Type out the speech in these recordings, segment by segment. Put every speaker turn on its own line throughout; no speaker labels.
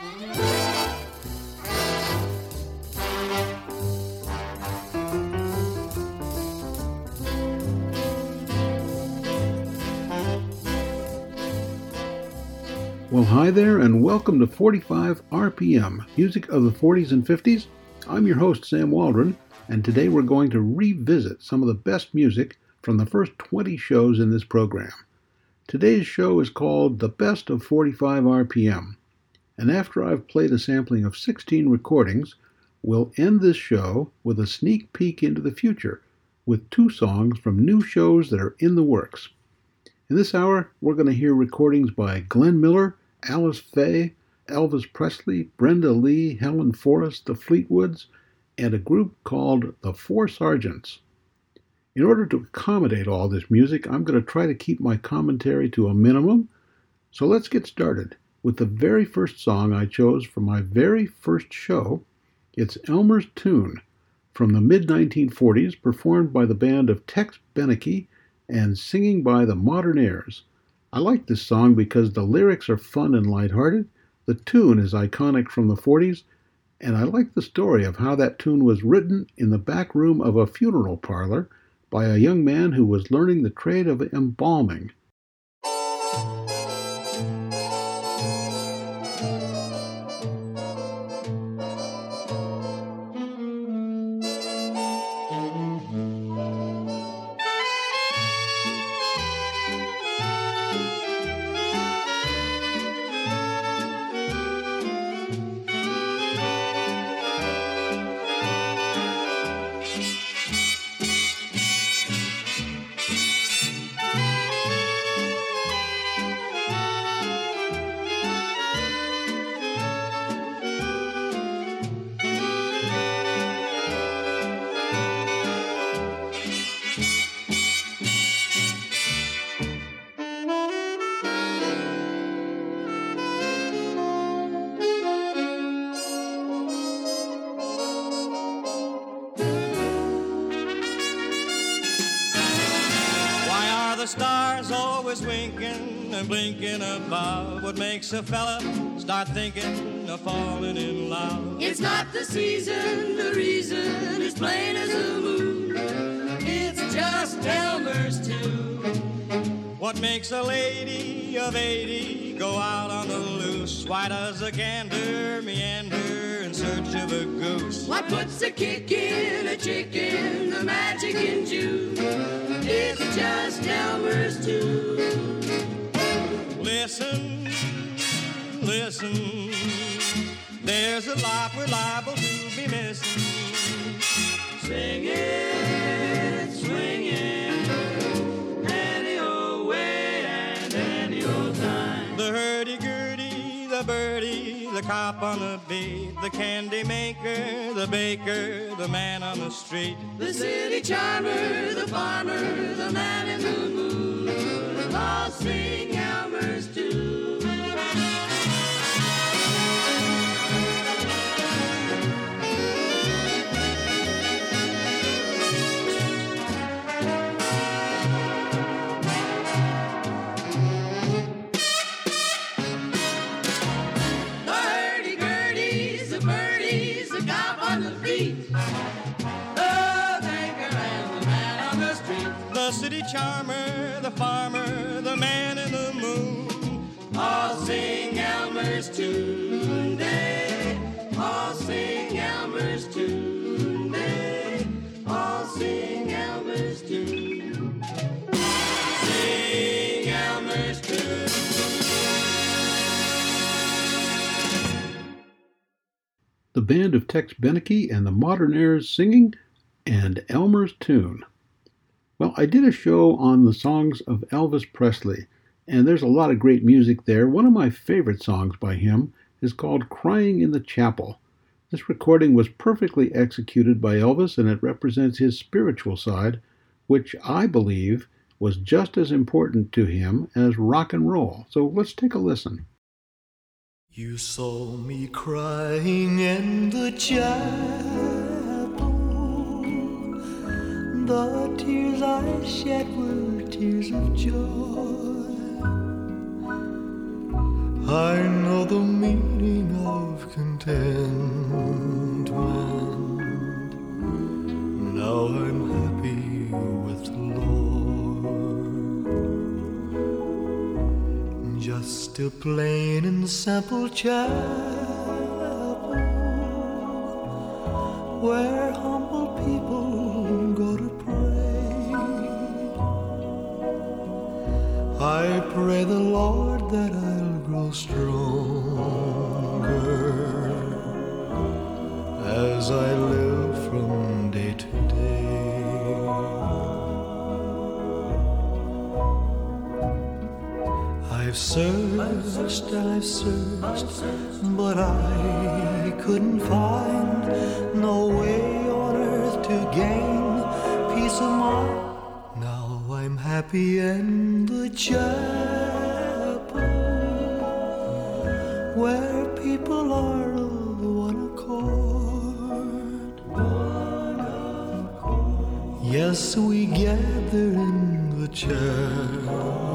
Well, hi there, and welcome to 45 RPM, music of the 40s and 50s. I'm your host, Sam Waldron, and today we're going to revisit some of the best music from the first 20 shows in this program. Today's show is called The Best of 45 RPM, and after I've played a sampling of 16 recordings, we'll end this show with a sneak peek into the future with two songs from new shows that are in the works. In this hour, we're going to hear recordings by Glenn Miller Alice Faye, Elvis Presley, Brenda Lee, Helen Forrest, the Fleetwoods, and a group called the Four Sergeants. In order to accommodate all this music, I'm going to try to keep my commentary to a minimum. So let's get started with the very first song I chose for my very first show. It's Elmer's Tune from the mid 1940s, performed by the band of Tex Beneke and singing by the Modernaires. I like this song because the lyrics are fun and lighthearted, the tune is iconic from the 40s, and I like the story of how that tune was written in the back room of a funeral parlor by a young man who was learning the trade of embalming.
Makes a fella start thinking of falling in love.
It's not the season, the reason is plain as a moon. It's just Elmer's tune.
What makes a lady of 80 go out on the loose? Why does a gander meander in search of a goose?
What puts a kick in a chicken, the magic in June? It's just Elmer's tune.
Listen listen. There's a lot we're liable to be missing.
Sing it, swing it, any old way and any old time.
The hurdy-gurdy, the birdie, the cop on the beat, the candy maker, the baker, the man on the street,
the city charmer, the farmer, the man in the moon, all sing Elmer's tune.
Band of Tex Beneke and the Modernaires singing and Elmer's tune. Well, I did a show on the songs of Elvis Presley, and there's a lot of great music there. One of my favorite songs by him is called Crying in the Chapel. This recording was perfectly executed by Elvis, and it represents his spiritual side, which I believe was just as important to him as rock and roll. So let's take a listen.
You saw me crying in the chapel. The tears I shed were tears of joy. I know the meaning of contentment. Now I'm still plain and Simple Chapel, where humble people go to pray. I pray the Lord that I'll grow stronger as I live I've searched, I've searched, but I couldn't find no way on earth to gain peace of mind. Now I'm happy in the chapel where people are of one accord. Yes, we gather in the chapel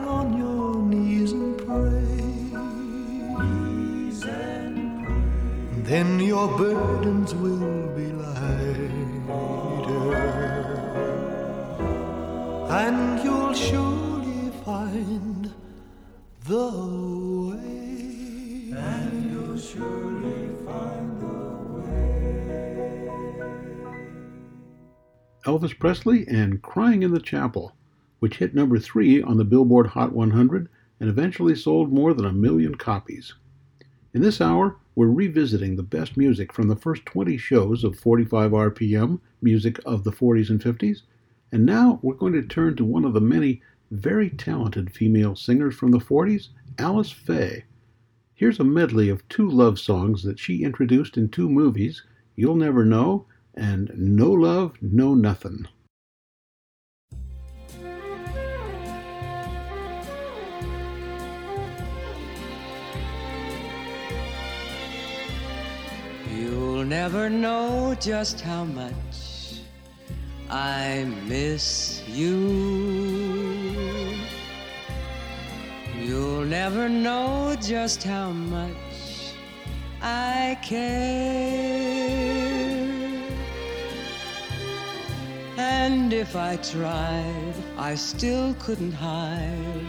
Then your burdens will be lighter, and you'll surely find the way. And you'll surely find the way.
Elvis Presley and Crying in the Chapel, which hit number three on the Billboard Hot 100 and eventually sold more than a million copies. In this hour, we're revisiting the best music from the first 20 shows of 45 RPM, music of the 40s and 50s, and now we're going to turn to one of the many very talented female singers from the 40s, Alice Faye. Here's a medley of two love songs that she introduced in two movies, You'll Never Know and No Love, No Nothin'.
You'll never know just how much I miss you. You'll never know just how much I care. And if I tried, I still couldn't hide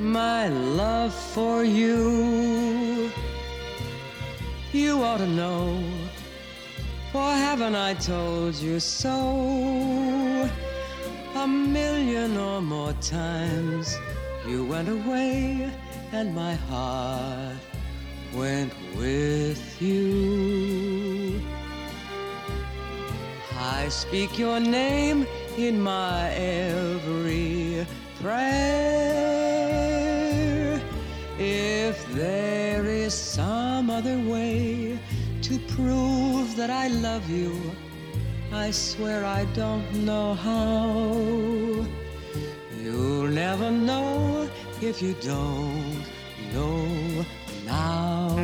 my love for you. You ought to know, for haven't I told you so? A million or more times you went away, and my heart went with you. I speak your name in my every prayer. If there is some other way to prove that I love you, I swear I don't know how. You'll never know if you don't know now.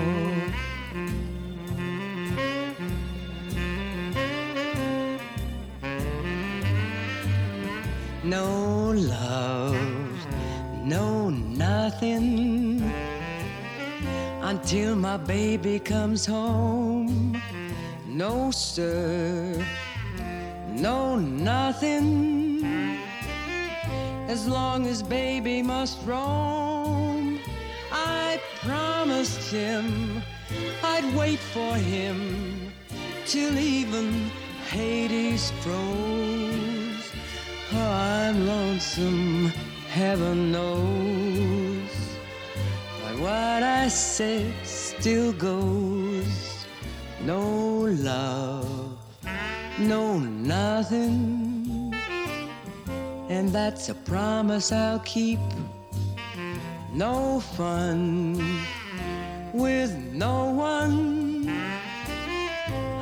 No love, no nothing until my baby comes home. No, sir, no nothing as long as baby must roam. I promised him I'd wait for him till even Hades froze. Oh, I'm lonesome, heaven knows. What I said still goes. No love, no nothing. And that's a promise I'll keep. No fun with no one.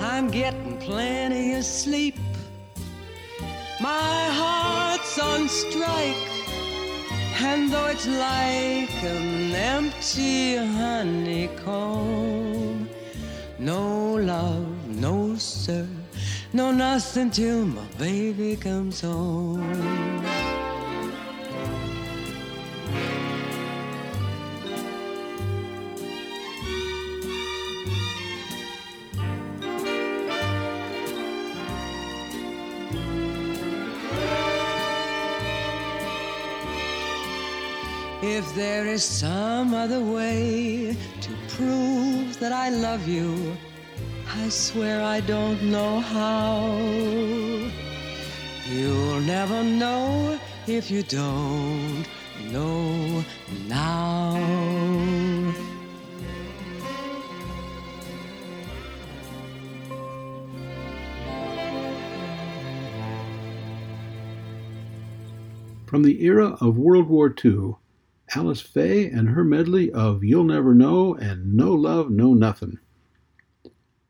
I'm getting plenty of sleep. My heart's on strike, And though it's like an empty honeycomb, no love, no sir, no nothing till my baby comes home. If there is some other way to prove that I love you, I swear I don't know how. You'll never know if you don't know now.
From the era of World War II, Alice Faye and her medley of You'll Never Know and No Love, No Nothing.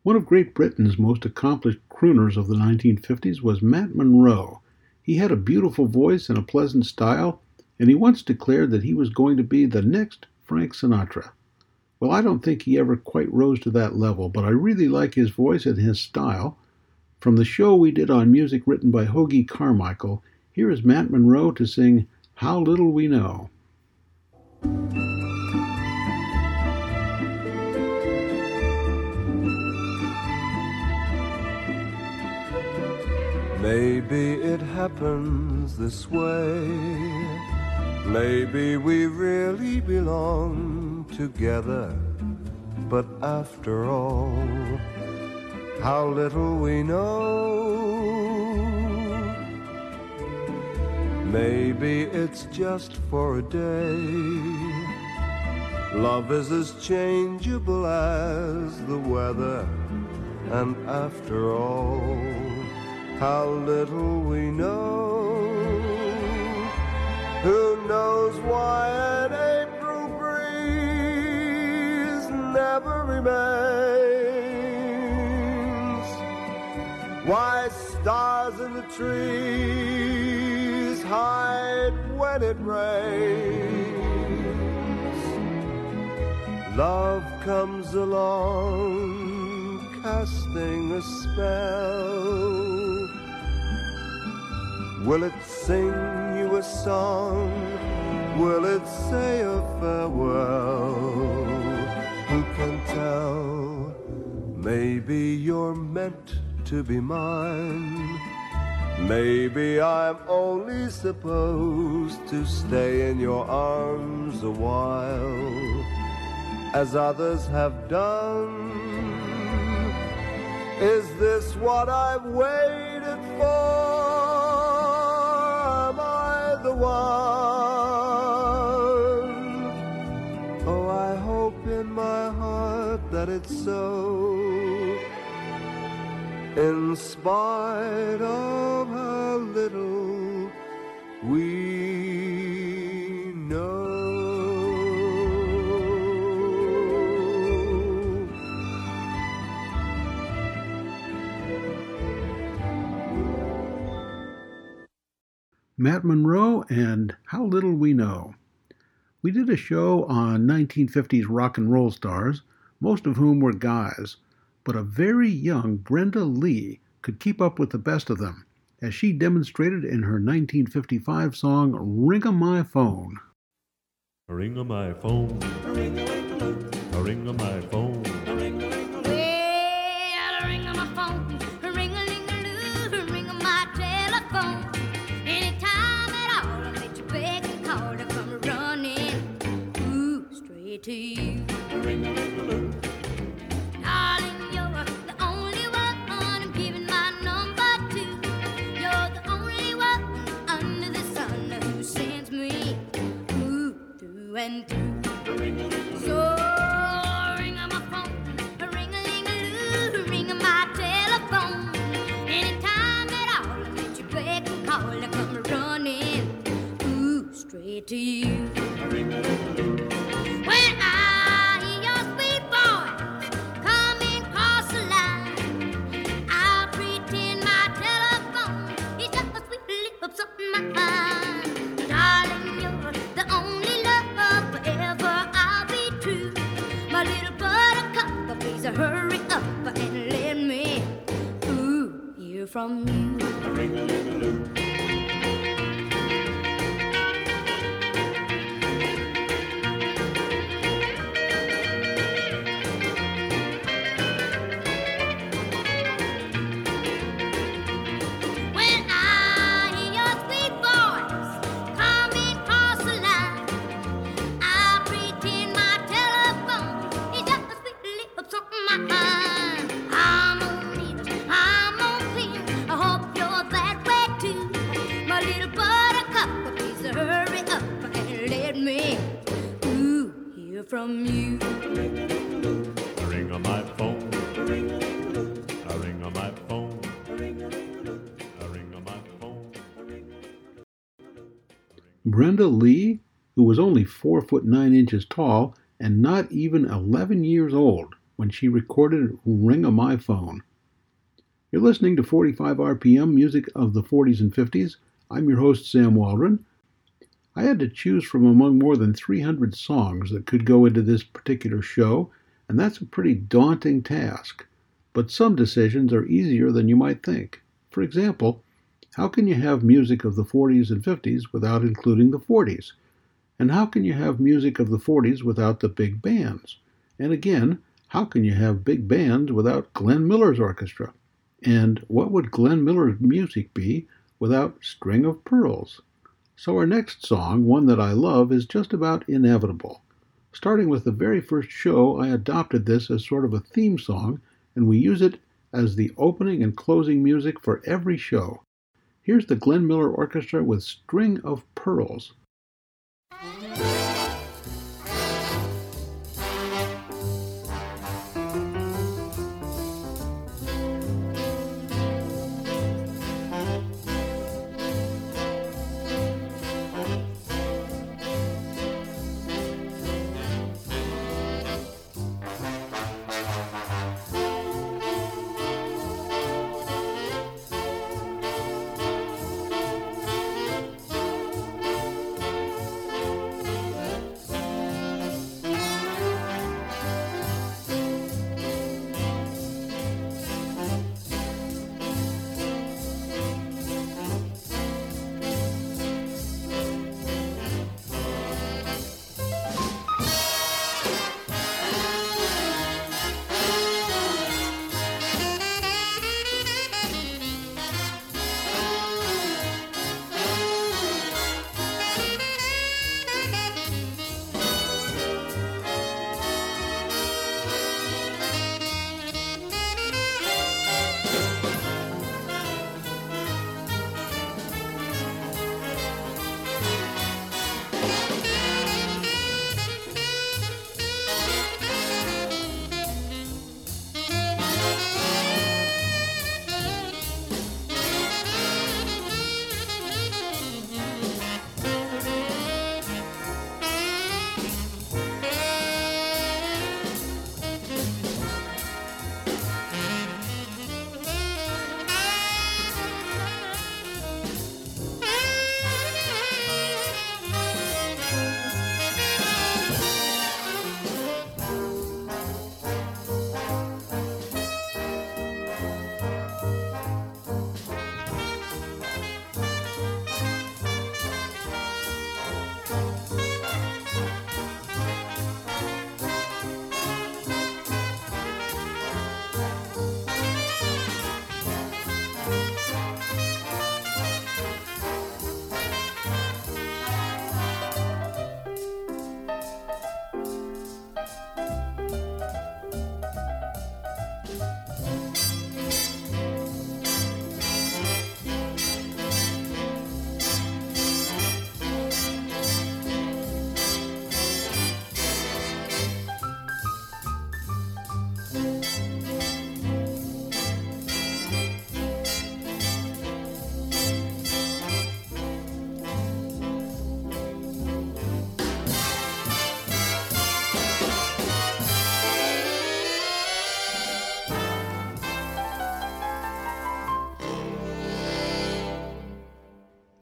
One of Great Britain's most accomplished crooners of the 1950s was Matt Monro. He had a beautiful voice and a pleasant style, and he once declared that he was going to be the next Frank Sinatra. Well, I don't think he ever quite rose to that level, but I really like his voice and his style. From the show we did on music written by Hoagy Carmichael, here is Matt Monro to sing How Little We Know.
Maybe it happens this way. Maybe we really belong together. But after all, how little we know. Maybe it's just for a day. Love is as changeable as the weather. And after all, how little we know. Who knows why an April breeze never remains? Why stars in the trees when it rains? Love comes along, casting a spell. Will it sing you a song? Will it say a farewell? Who can tell? Maybe you're meant to be mine. Maybe I'm only supposed to stay in your arms a while, as others have done. Is this what I've waited for? Am I the one? Oh, I hope in my heart that it's so. In spite of how little we know.
Matt Monro and How Little We Know. We did a show on 1950s rock and roll stars, most of whom were guys, but a very young Brenda Lee could keep up with the best of them, as she demonstrated in her 1955 song Ring a My Phone.
Ring a my phone. Ring a my phone.
Well, ring on my phone, ring a ling a loo, ring on my telephone. Anytime at all, I'll let you beg and call to come running, ooh, straight to you. Darling, and through. So ring on my phone, ring a ling a loo, ring on my telephone. Anytime at all, I'll let you beg and call to come running, ooh, straight to you. From you. Ooh from you.
A ring on my phone. A ring on my phone. A ring on my phone.
Brenda Lee, who was only four foot nine inches tall and not even 11 years old when she recorded Ring on My Phone. You're listening to 45 RPM music of the 40s and 50s. I'm your host, Sam Waldron. I had to choose from among more than 300 songs that could go into this particular show, and that's a pretty daunting task. But some decisions are easier than you might think. For example, how can you have music of the 40s and 50s without including the 40s? And how can you have music of the 40s without the big bands? And again, how can you have big bands without Glenn Miller's orchestra? And what would Glenn Miller's music be without String of Pearls? So our next song, one that I love, is just about inevitable. Starting with the very first show, I adopted this as sort of a theme song, and we use it as the opening and closing music for every show. Here's the Glenn Miller Orchestra with String of Pearls.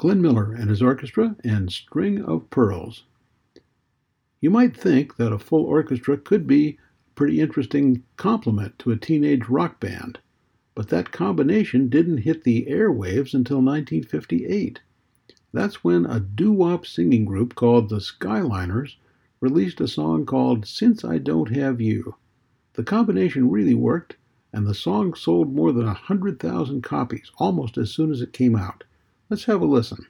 Glenn Miller and his orchestra and String of Pearls. You might think that a full orchestra could be a
pretty interesting complement to a teenage rock band. But that combination didn't hit the airwaves until 1958. That's when a doo wop singing group called the Skyliners released a song called Since I Don't Have You. The combination really worked, and the song sold more than 100,000 copies almost as soon as it came out. Let's have a listen.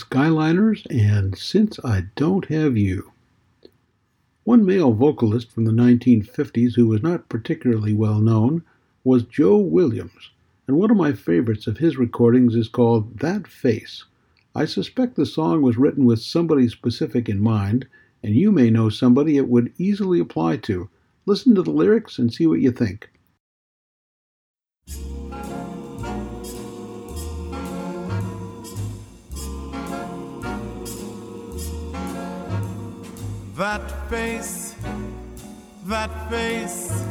Skyliners and Since I Don't Have You. One male vocalist from the 1950s who was not particularly well known was Joe Williams, and one of my favorites of his recordings is called That Face. I suspect the song was written with somebody specific in mind, and you may know somebody it would easily apply to. Listen to the lyrics and see what you think.
That face, that face,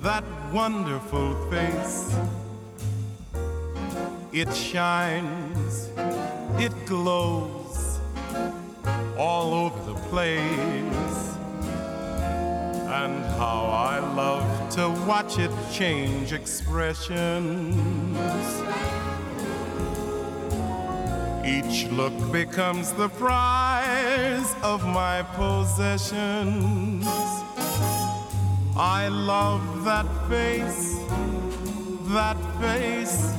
that wonderful face. It shines, it glows all over the place. And how I love to watch it change expressions. Each look becomes the prize of my possessions. I love that face, that face.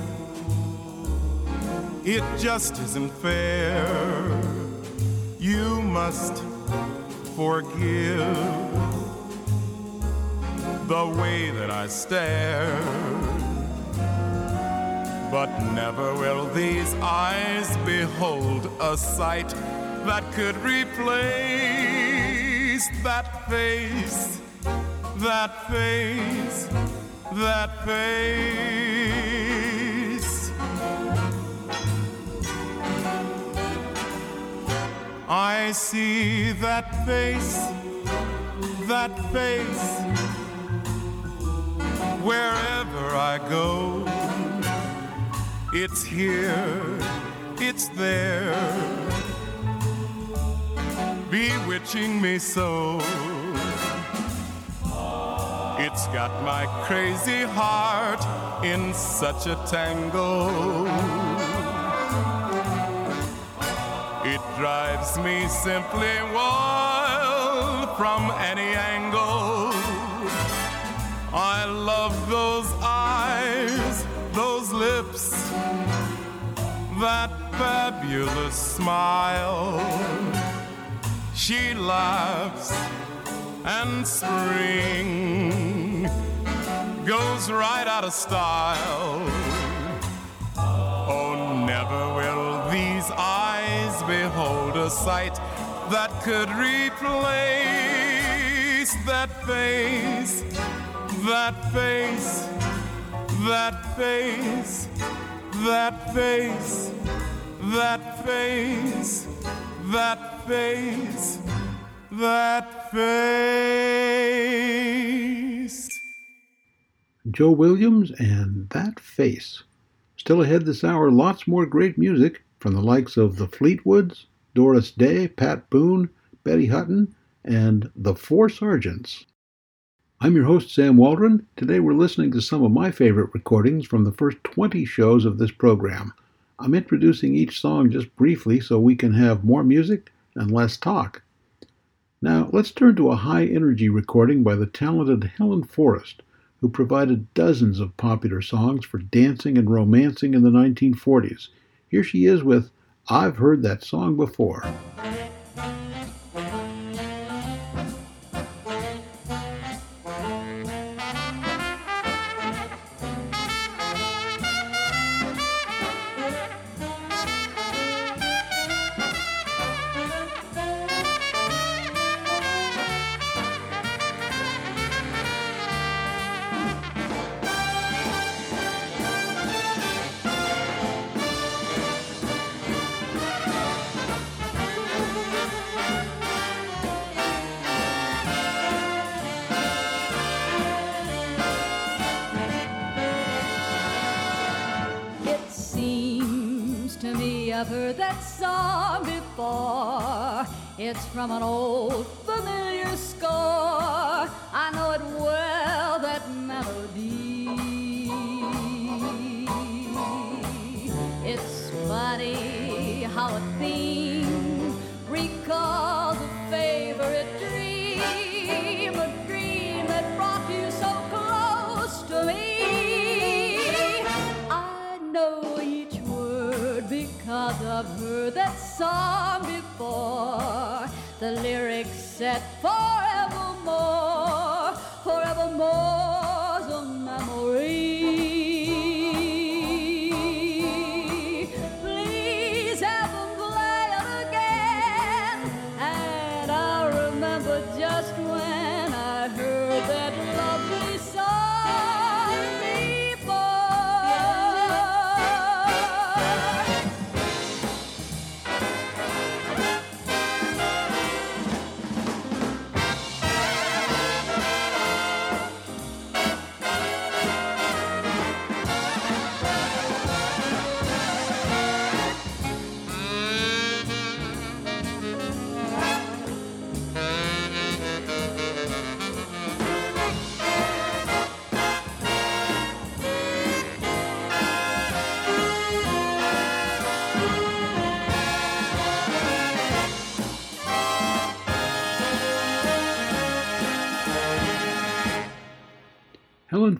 It just isn't fair. You must forgive the way that I stare. But never will these eyes behold a sight that could replace that face, that face, that face. I see that face, that face, wherever I go. It's here it's there, bewitching me so. It's got my crazy heart in such a tangle. It drives me simply wild from any angle. I love those lips, that fabulous smile. She laughs and spring goes right out of style. Oh, never will these eyes behold a sight that could replace that face, that face, that face, that face, that face, that face, that face.
Joe Williams and That Face. Still ahead this hour, lots more great music from the likes of the Fleetwoods, Doris Day, Pat Boone, Betty Hutton, and the Four Sergeants. I'm your host, Sam Waldron. Today we're listening to some of my favorite recordings from the first 20 shows of this program. I'm introducing each song just briefly so we can have more music and less talk. Now, let's turn to a high energy recording by the talented Helen Forrest, who provided dozens of popular songs for dancing and romancing in the 1940s. Here she is with I've Heard That Song Before.
From an old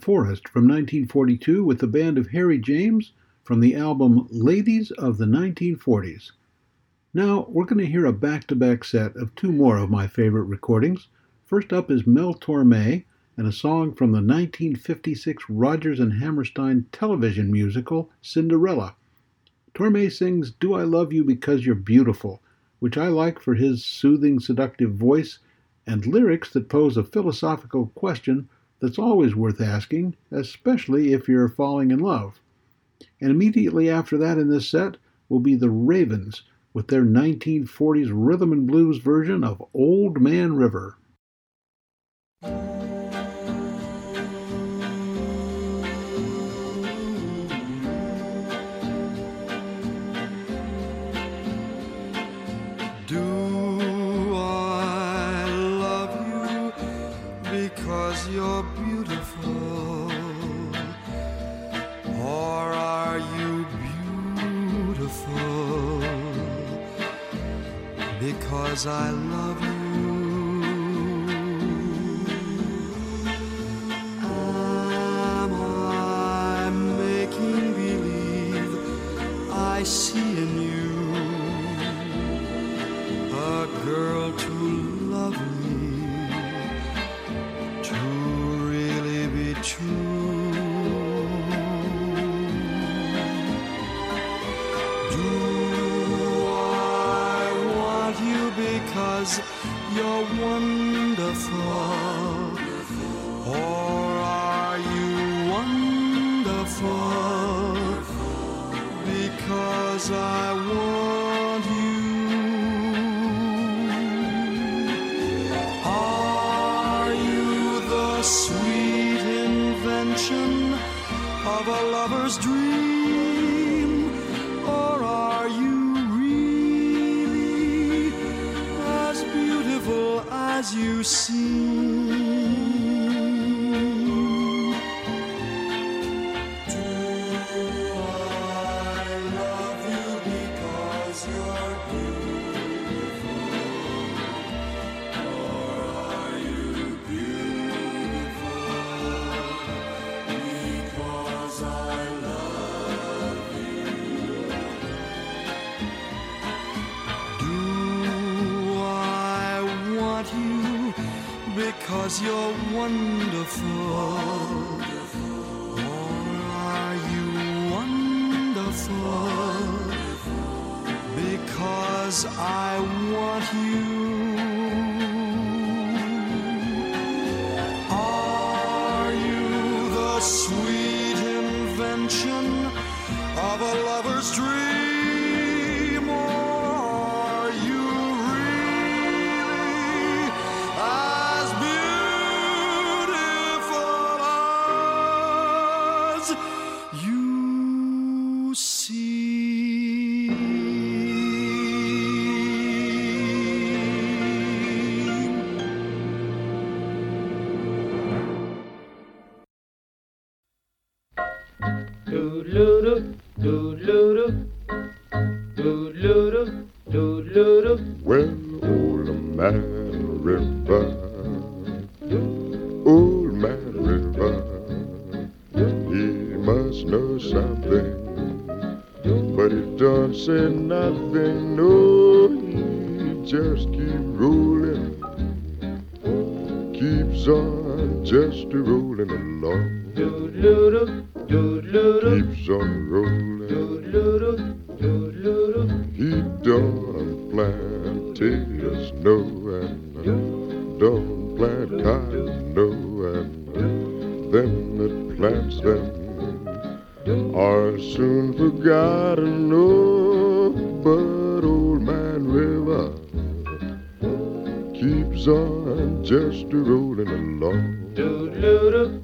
Helen Forrest from 1942 with the band of Harry James from the album Ladies of the 1940s. Now, we're going to hear a back to back set of two more of my favorite recordings. First up is Mel Torme and a song from the 1956 Rodgers and Hammerstein television musical Cinderella. Torme sings Do I Love You Because You're Beautiful, which I like for his soothing, seductive voice and lyrics that pose a philosophical question that's always worth asking, especially if you're falling in love. And immediately after that in this set will be the Ravens with their 1940s rhythm and blues version of Old Man River.
as I you're wonderful.
just keep rolling, keeps on just a rolling along. Keeps on rolling. He don't plant tears no, and don't plant cotton, no, and them that plants them are soon forgotten, no, but. waves are just rolling along.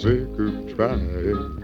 sikkert vej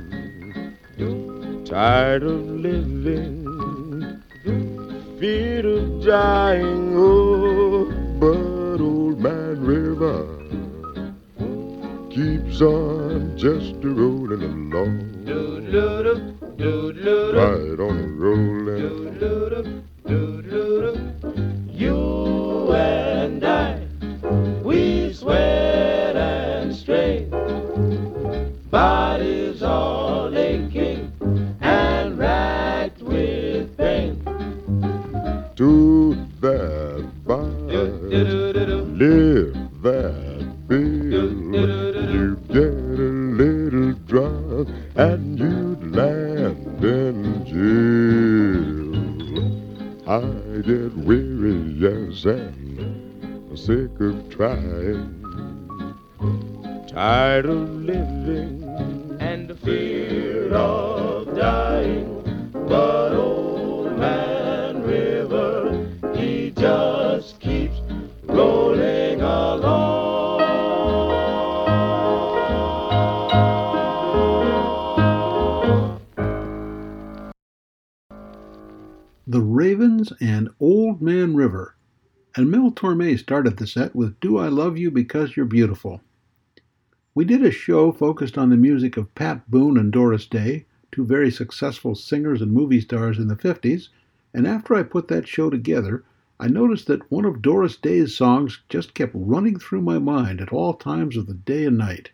sick. Tired of living
and the fear of dying. But old man River, he just keeps rolling along.
The Ravens and Old Man River. And Mel Torme started the set with Do I Love You Because You're Beautiful. We did a show focused on the music of Pat Boone and Doris Day, two very successful singers and movie stars in the 50s, and after I put that show together, I noticed that one of Doris Day's songs just kept running through my mind at all times of the day and night.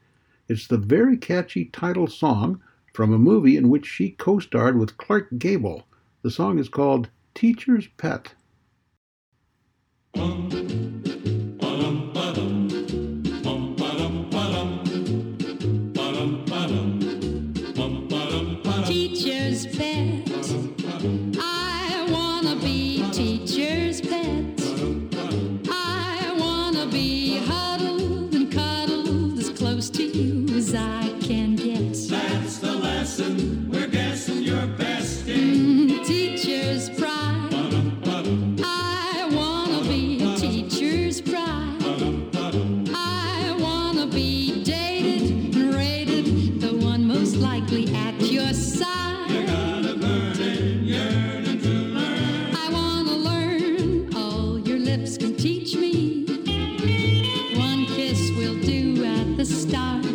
It's the very catchy title song from a movie in which she co starred with Clark Gable. The song is called Teacher's Pet.
Teacher's at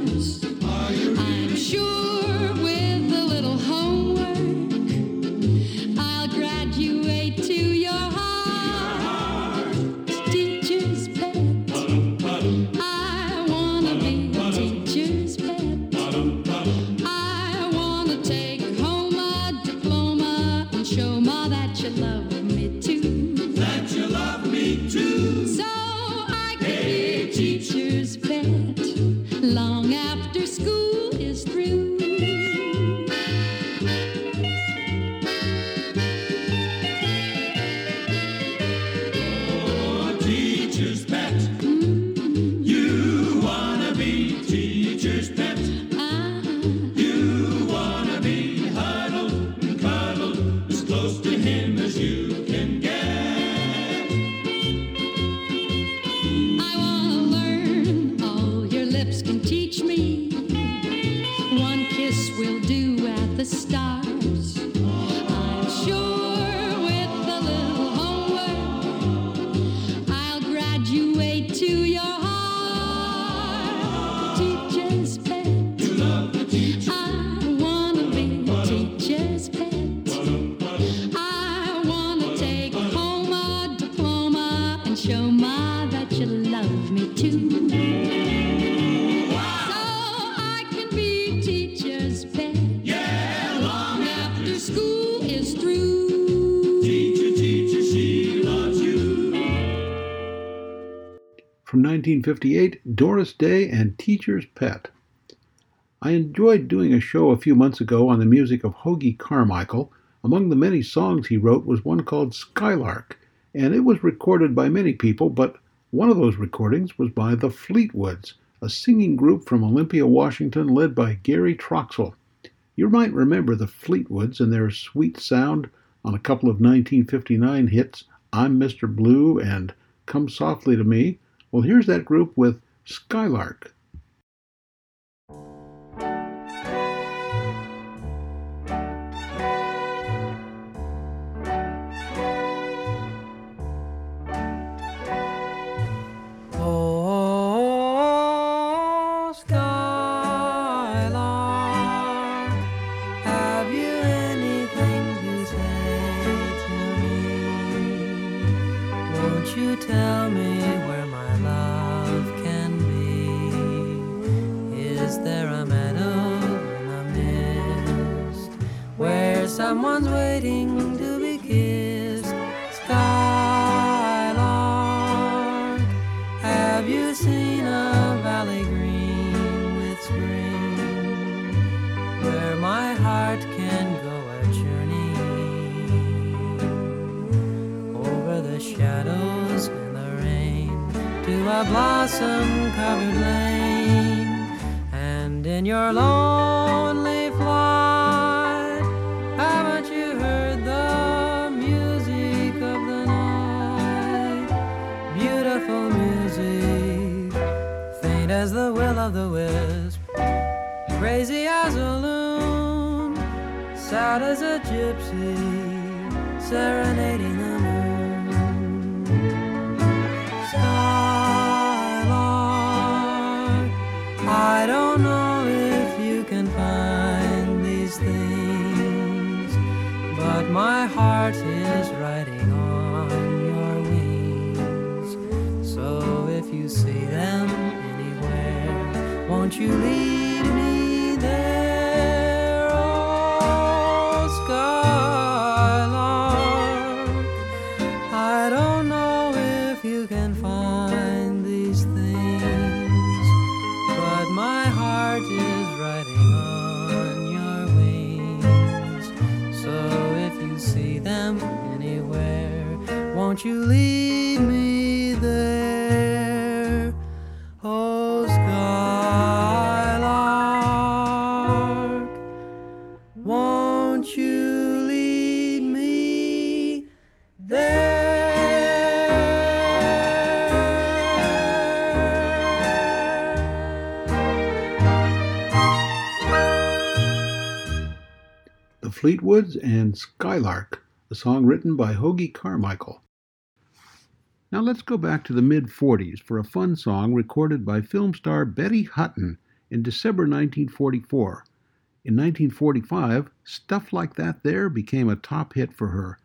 1958, Doris Day and Teacher's Pet. I enjoyed doing a show a few months ago on the music of Hoagy Carmichael. Among the many songs he wrote was one called Skylark, and it was recorded by many people, but one of those recordings was by the Fleetwoods, a singing group from Olympia, Washington, led by Gary Troxel. You might remember the Fleetwoods and their sweet sound on a couple of 1959 hits, I'm Mr. Blue and Come Softly to Me. Well, here's that group with Skylark.
Sad as a gypsy, serenading the moon. Skylark, I don't know if you can find these things, but my heart is riding on your wings. So if you see them anywhere, won't you lead
Fleetwoods and Skylark, a song written by Hoagy Carmichael. Now let's go back to the mid 40s for a fun song recorded by film star Betty Hutton in December 1944. In 1945, Stuff Like That There became a top hit for her.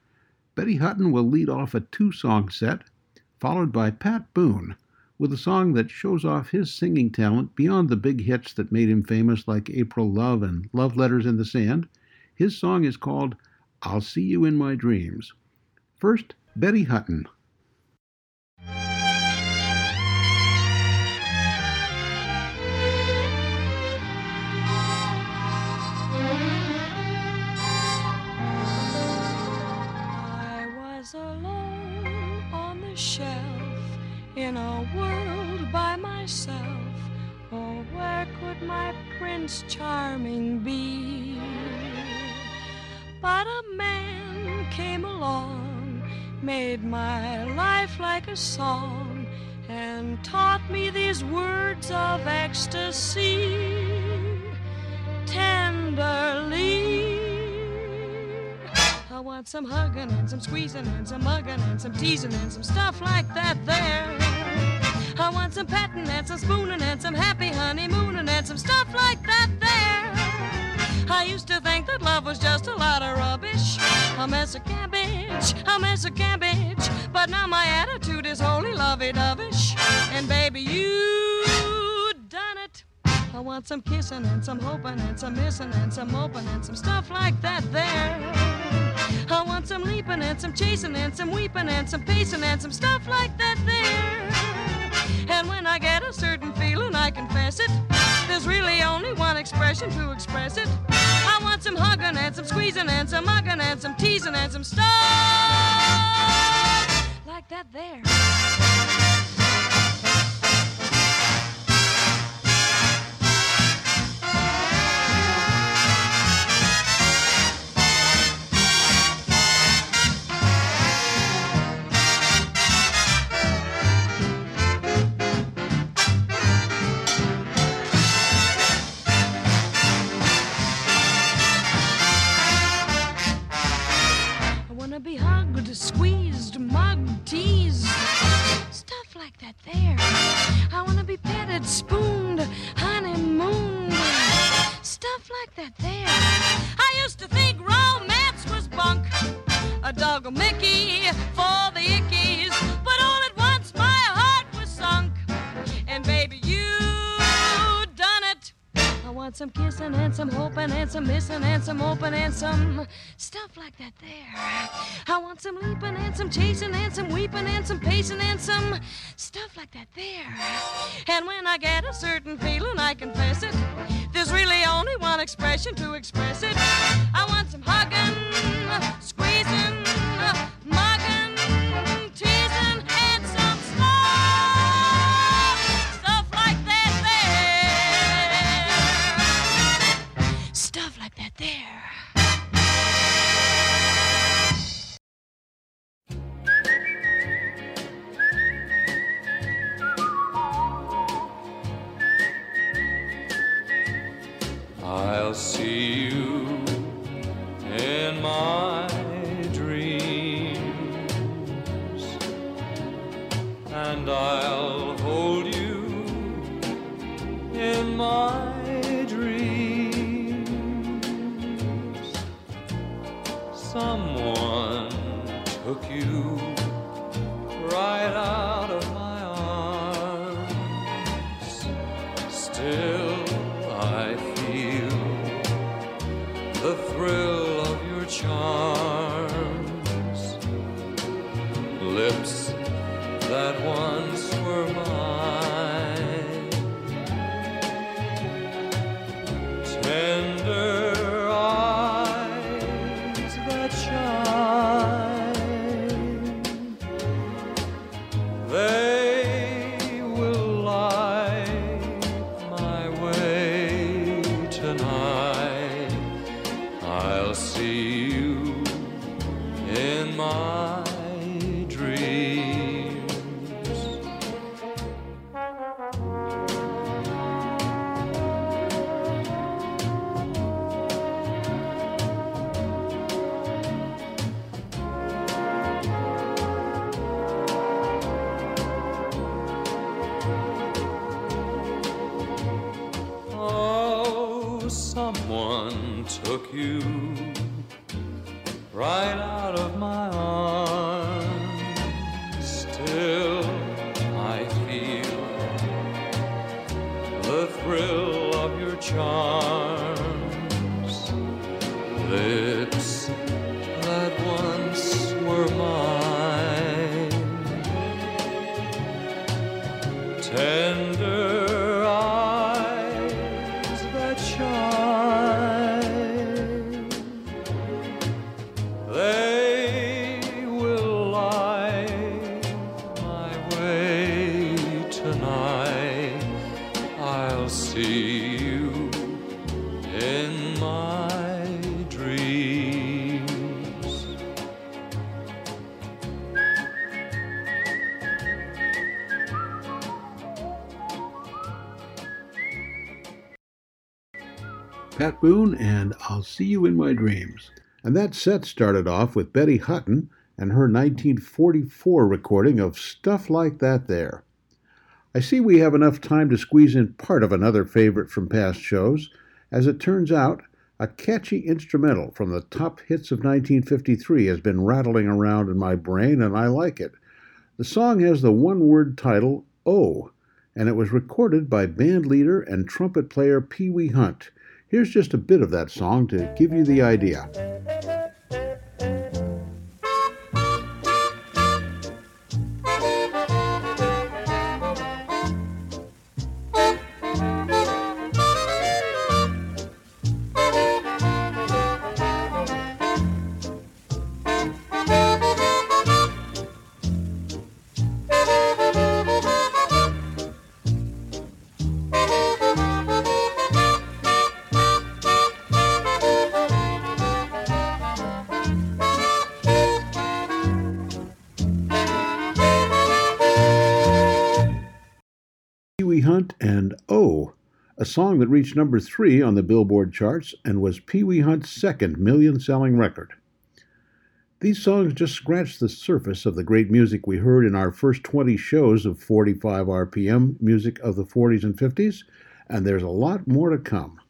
Betty Hutton will lead off a two song set, followed by Pat Boone with a song that shows off his singing talent beyond the big hits that made him famous, like April Love and Love Letters in the Sand. His song is called I'll See You in My Dreams. First, Betty Hutton.
I was alone on the shelf in a world by myself. Oh, where could my Prince Charming be? But a man came along, made my life like a song, and taught me these words of ecstasy tenderly. I want some hugging and some squeezing and some mugging and some teasing and some stuff like that there. I want some petting and some spooning and some happy honeymooning and some stuff like that there. I used to think that love was just a lot of rubbish, a mess of cabbage, a mess of cabbage. But now my attitude is wholly lovey-dovish, and baby you done it. I want some kissing and some hoping and some missing and some moping and some stuff like that there. I want some leaping and some chasing and some weeping and some pacing and some stuff like that there. And when I get a certain feeling, I confess it. There's really only one expression to express it. I want some hugging and some squeezing and some mugging and some teasing and some stuff like that there. Some missing and some open and some stuff like that there. I want some leaping and some chasing and some weeping and some pacing and some stuff like that there. And when I get a certain feeling, I confess it. There's really only one expression to express it. I want some hugging, squeezing, mugging, teasing,
took you
Pat Boone and I'll See You in My Dreams. And that set started off with Betty Hutton and her 1944 recording of Stuff Like That There. I see we have enough time to squeeze in part of another favorite from past shows. As it turns out, a catchy instrumental from the top hits of 1953 has been rattling around in my brain, and I like it. The song has the one word title, Oh, and it was recorded by band leader and trumpet player Pee Wee Hunt. Here's just a bit of that song to give you the idea. Song that reached number three on the Billboard charts and was Pee Wee Hunt's second million selling record. These songs just scratch the surface of the great music we heard in our first 20 shows of 45 RPM music of the 40s and 50s, and there's a lot more to come.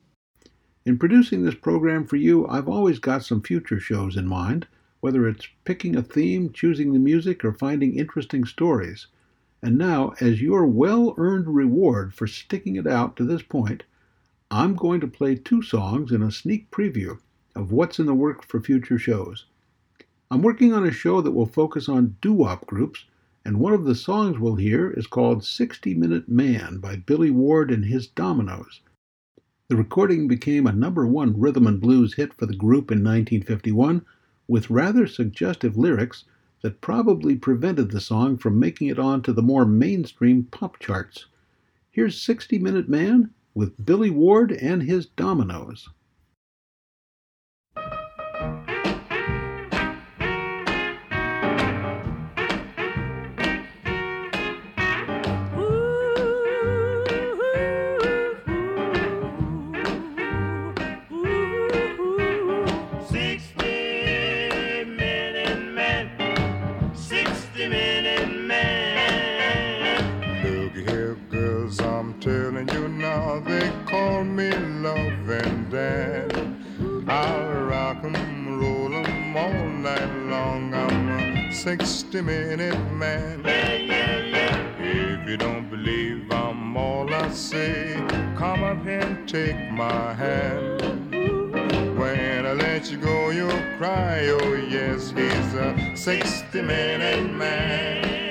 In producing this program for you, I've always got some future shows in mind, whether it's picking a theme, choosing the music, or finding interesting stories. And now, as your well earned reward for sticking it out to this point, I'm going to play two songs in a sneak preview of what's in the works for future shows. I'm working on a show that will focus on doo wop groups, and one of the songs we'll hear is called 60 Minute Man by Billy Ward and his Dominoes. The recording became a number one rhythm and blues hit for the group in 1951 with rather suggestive lyrics that probably prevented the song from making it onto the more mainstream pop charts. Here's 60 Minute Man with Billy Ward and his Dominoes.
Loving Dan. I'll rock 'em, roll 'em all night long. I'm a 60 minute man. If you don't believe I'm all I say, come up here and take my hand. When I let you go, you'll cry. Oh, yes, he's a 60 minute man.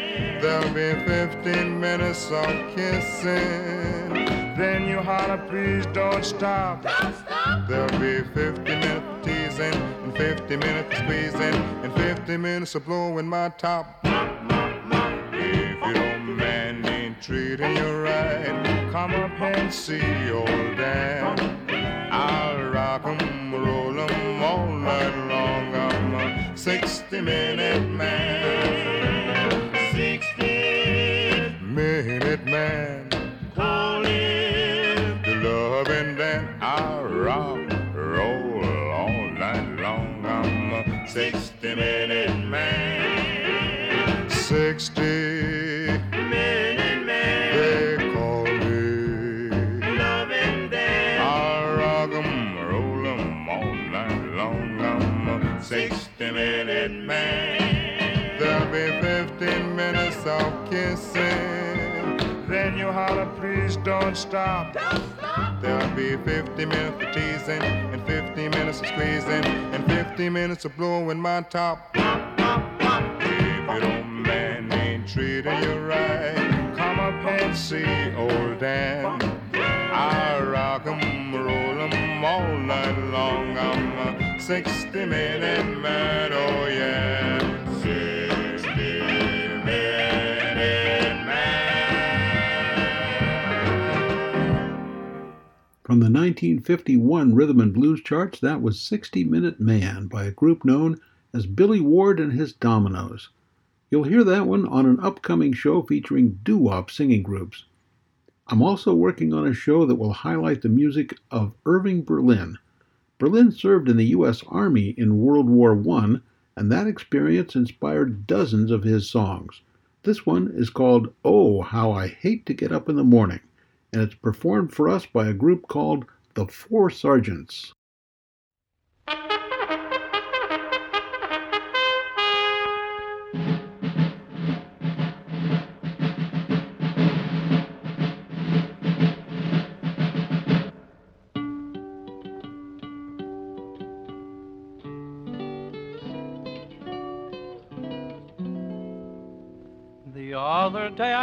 There'll be 15 minutes of kissing. Then you holler, please don't stop. Don't stop. There'll be 50 minutes teasing, and 50 minutes squeezing, and 50 minutes of blowing my top. If your man ain't treating you right, come up and see old Dan. I'll rock 'em, roll 'em all night long. I'm a 60 minute man. Man. Call it the loving Dan. I'll rock, roll all night long. I'm a 60 minute man. 60 holler, please don't stop. Don't stop. There'll be 50 minutes of teasing, and 50 minutes of squeezing, and 50 minutes of blowing my top. If your old man ain't treating you right, come up and see old Dan. I'll rock 'em, roll 'em all night long. I'm a 60 minute man, oh yeah.
From the 1951 Rhythm and Blues charts, that was 60 Minute Man by a group known as Billy Ward and his Dominoes. You'll hear that one on an upcoming show featuring doo wop singing groups. I'm also working on a show that will highlight the music of Irving Berlin. Berlin served in the U.S. Army in World War I, and that experience inspired dozens of his songs. This one is called Oh, How I Hate to Get Up in the Morning, and it's performed for us by a group called the Four Sergeants.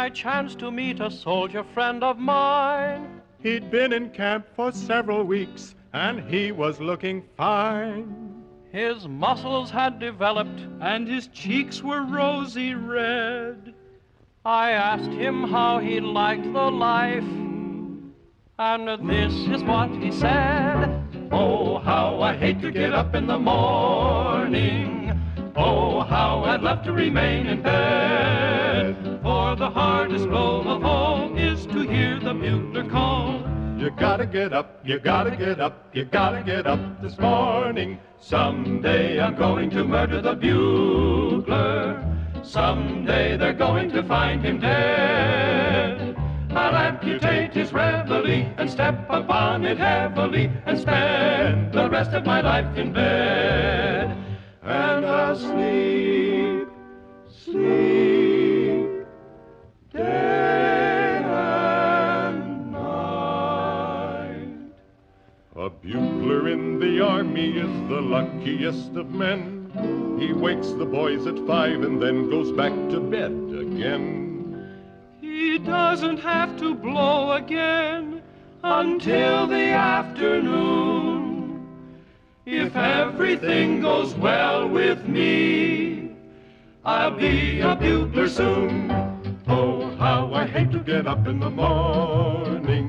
I chanced to meet a soldier friend of mine.
He'd been in camp for several weeks and he was looking fine.
His muscles had developed and his cheeks were rosy red. I asked him how he liked the life, and this is what he said. Oh, how I hate to get up in the morning. Oh, how I'd love to remain in bed. For the hardest blow of all is to hear the bugler call.
You gotta get up, you gotta get up, you gotta get up this morning.
Someday I'm going to murder the bugler. Someday they're going to find him dead. I'll amputate his reveille and step upon it heavily and spend the rest of my life in bed. And I'll sleep, sleep,
A bugler in the army is the luckiest of men. He wakes the boys at five and then goes back to bed again.
He doesn't have to blow again until the afternoon. If everything goes well with me, I'll be a bugler soon.
Oh, how I hate to get up in the morning.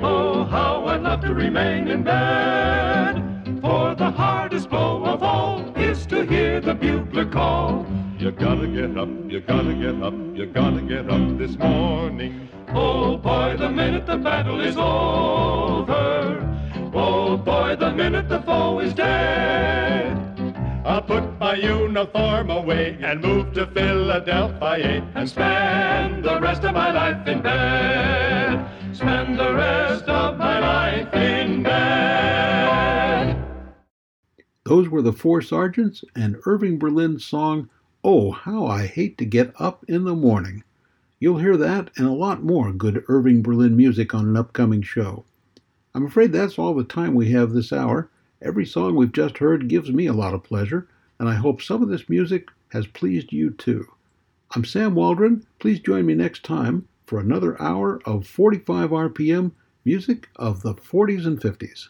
Oh, how I'd love to remain in bed. For the hardest blow of all is to hear the bugler call.
You gotta get up, you gotta get up, you gotta get up this morning.
Oh boy, the minute the battle is over. Oh boy, the minute the foe is dead.
I'll put my uniform away and move to Philadelphia
and spend the rest of my life in bed spend the rest of my life in bed.
Those were the Four Sergeants and Irving Berlin's song, Oh, How I Hate to Get Up in the Morning. You'll hear that and a lot more good Irving Berlin music on an upcoming show. I'm afraid that's all the time we have this hour. Every song we've just heard gives me a lot of pleasure, and I hope some of this music has pleased you too. I'm Sam Waldron. Please join me next time for another hour of 45 RPM music of the 40s and 50s.